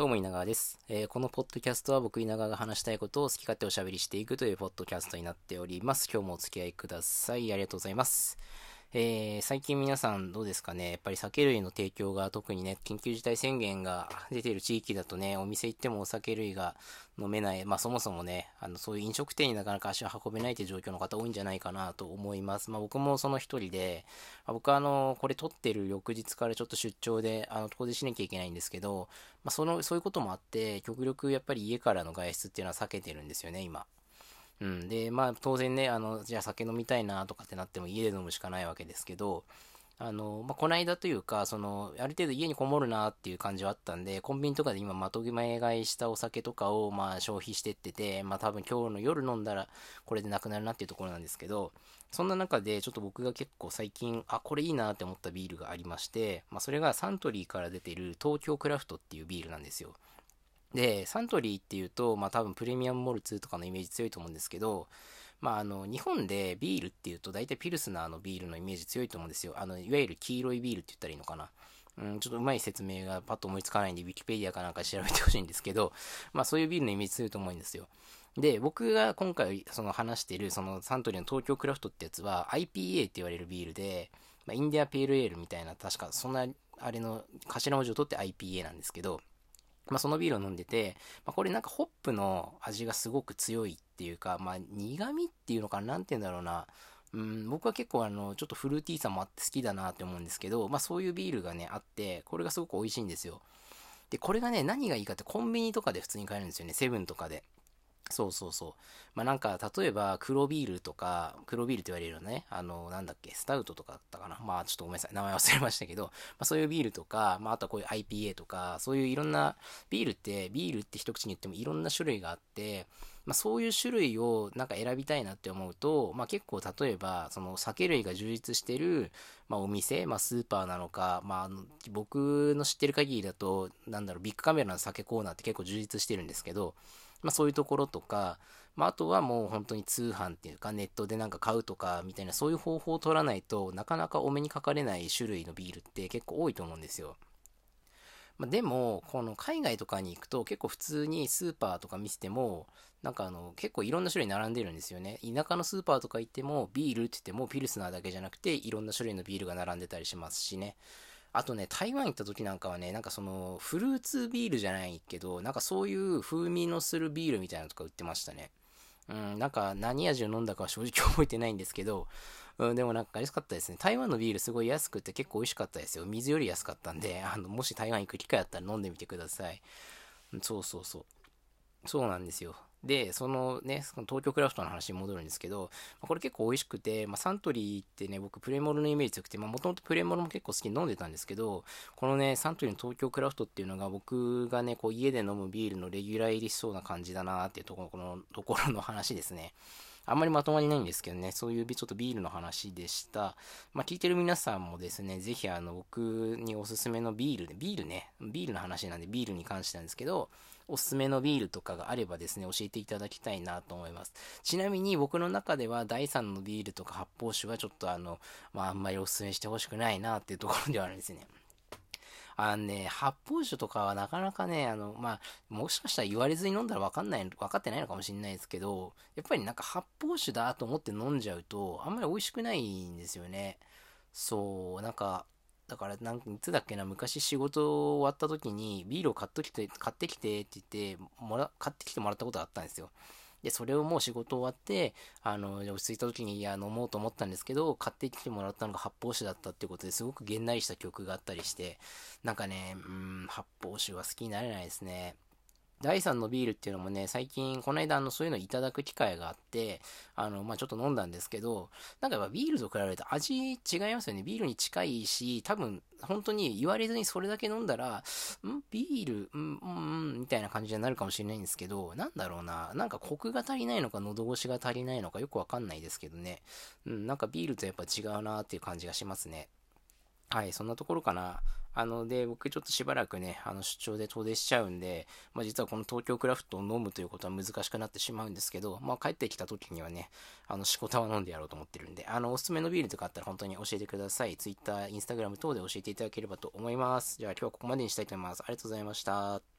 どうも稲川です、えーこのポッドキャストは僕稲川が話したいことを好き勝手おしゃべりしていくというポッドキャストになっております。今日もお付き合いください。ありがとうございます。えー最近皆さんどうですかね？やっぱり酒類の提供が特にね、緊急事態宣言が出ている地域だとね、お店行ってもお酒類が飲めない、まあそもそもね、あのそういう飲食店になかなか足を運べないという状況の方多いんじゃないかなと思います。まあ僕もその一人で、まあ僕はあの、これ撮ってる翌日からちょっと出張で、あの、遠出しなきゃいけないんですけど、まあその、そういうこともあって、極力やっぱり家からの外出っていうのは避けてるんですよね、今。うん、で、まあ当然ね、あの、じゃあ酒飲みたいなとかってなっても家で飲むしかないわけですけど、あの、まあ、この間というか、その、ある程度家にこもるなっていう感じはあったんで、コンビニとかで今まとめ買いしたお酒とかを、まあ、消費してってて、まあ、多分今日の夜飲んだら、これでなくなるなっていうところなんですけど、そんな中で、ちょっと僕が結構最近、あ、これいいなって思ったビールがありまして、まあ、それがサントリーから出てる東京クラフトっていうビールなんですよ。で、サントリーっていうと、まあ多分プレミアムモルツとかのイメージ強いと思うんですけど、まああの、日本でビールっていうと大体ピルスナーのビールのイメージ強いと思うんですよ。あの、いわゆる黄色いビールって言ったらいいのかな。うん、ちょっとうまい説明がパッと思いつかないんで、ウィキペディアかなんか調べてほしいんですけど、まあそういうビールのイメージ強いと思うんですよ。で、僕が今回その話してるそのサントリーの東京クラフトってやつは IPA って言われるビールで、まあ、インディアペールエールみたいな、確かそんな、あれの頭文字を取って IPA なんですけど、まあ、そのビールを飲んでて、まあ、これなんかホップの味がすごく強いっていうか、まあ、苦味っていうのかな、なんて言うんだろうな。うん、僕は結構あの、ちょっとフルーティーさもあって好きだなって思うんですけど、まあそういうビールがね、あって、これがすごく美味しいんですよ。で、これがね、何がいいかってコンビニとかで普通に買えるんですよね、セブンとかで。そうそうそう。まあなんか、例えば黒ビールとか、黒ビールって言われるよね。あの、なんだっけ、スタウトとかだったかな。まあちょっとごめんなさい。名前忘れましたけど、まあそういうビールとか、まああとはこういう IPA とか、そういういろんな、ビールって、ビールって一口に言ってもいろんな種類があって、まあそういう種類をなんか選びたいなって思うと、まあ結構例えば、その酒類が充実してる、まあお店、まあスーパーなのか、まああの、僕の知ってる限りだと、なんだろう、ビッグカメラの酒コーナーって結構充実してるんですけど、まあそういうところとか、まああとはもう本当に通販っていうかネットでなんか買うとかみたいなそういう方法を取らないとなかなかお目にかかれない種類のビールって結構多いと思うんですよ。まあ、でも、この海外とかに行くと結構普通にスーパーとか見せても、なんかあの結構いろんな種類並んでるんですよね。田舎のスーパーとか行ってもビールって言ってもピルスナーだけじゃなくていろんな種類のビールが並んでたりしますしね。あとね、台湾行った時なんかはね、なんかそのフルーツビールじゃないけど、なんかそういう風味のするビールみたいなのとか売ってましたね。うん、なんか何味を飲んだかは正直覚えてないんですけど、うん、でもなんか安かったですね。台湾のビールすごい安くて結構美味しかったですよ。水より安かったんで、あの、もし台湾行く機会あったら飲んでみてください。そうそうそう。そうなんですよ。で、そのね、その東京クラフトの話に戻るんですけど、まあこれ結構美味しくて、まあ、サントリーってね、僕プレモルのイメージ強くて、まあもともとプレモルも結構好きに飲んでたんですけど、このね、サントリーの東京クラフトっていうのが僕がね、こう家で飲むビールのレギュラー入りしそうな感じだなっていうところ、このところの話ですね。あんまりまとまりないんですけどね、そういうちょっとビールの話でした。まあ、聞いてる皆さんもですね、ぜひあの、僕におすすめのビールで、ビールね、ビールの話なんでビールに関してなんですけど、おすすめのビールとかがあればですね、教えていただきたいなと思います。ちなみに僕の中では第3のビールとか発泡酒はちょっとあの、まあ、あんまりおすすめしてほしくないなっていうところではあるんですね。あのね、発泡酒とかはなかなかね、あの、まあ、もしかしたら言われずに飲んだら分かんない、分かってないのかもしれないですけど、やっぱりなんか発泡酒だと思って飲んじゃうと、あんまり美味しくないんですよね。そう、なんか、だから、なんいつだっけな、昔仕事終わった時に、ビールを買っときて、買ってきてって言って、もら、買ってきてもらったことがあったんですよ。で、それをもう仕事終わって、あの、落ち着いた時に、いや、飲もうと思ったんですけど、買ってきてもらったのが発泡酒だったっていうことですごくげんなりした曲があったりして、なんかね、うん、発泡酒は好きになれないですね。第3のビールっていうのもね、最近、この間、あの、そういうのいただく機会があって、あの、まあ、ちょっと飲んだんですけど、なんかやっぱビールと比べると味違いますよね。ビールに近いし、多分、本当に言われずにそれだけ飲んだら、ん？ビール？ん、ん、みたいな感じになるかもしれないんですけど、なんだろうな。なんかコクが足りないのか、喉越しが足りないのか、よくわかんないですけどね。うん、なんかビールとやっぱ違うなっていう感じがしますね。はい、そんなところかな。あの、で、僕ちょっとしばらくね、あの、出張で遠出しちゃうんで、まあ実はこの東京クラフトを飲むということは難しくなってしまうんですけど、まあ帰ってきた時にはね、あの、しこたは飲んでやろうと思ってるんで、あの、おすすめのビールとかあったら本当に教えてください。Twitter、Instagram 等で教えていただければと思います。じゃあ今日はここまでにしたいと思います。ありがとうございました。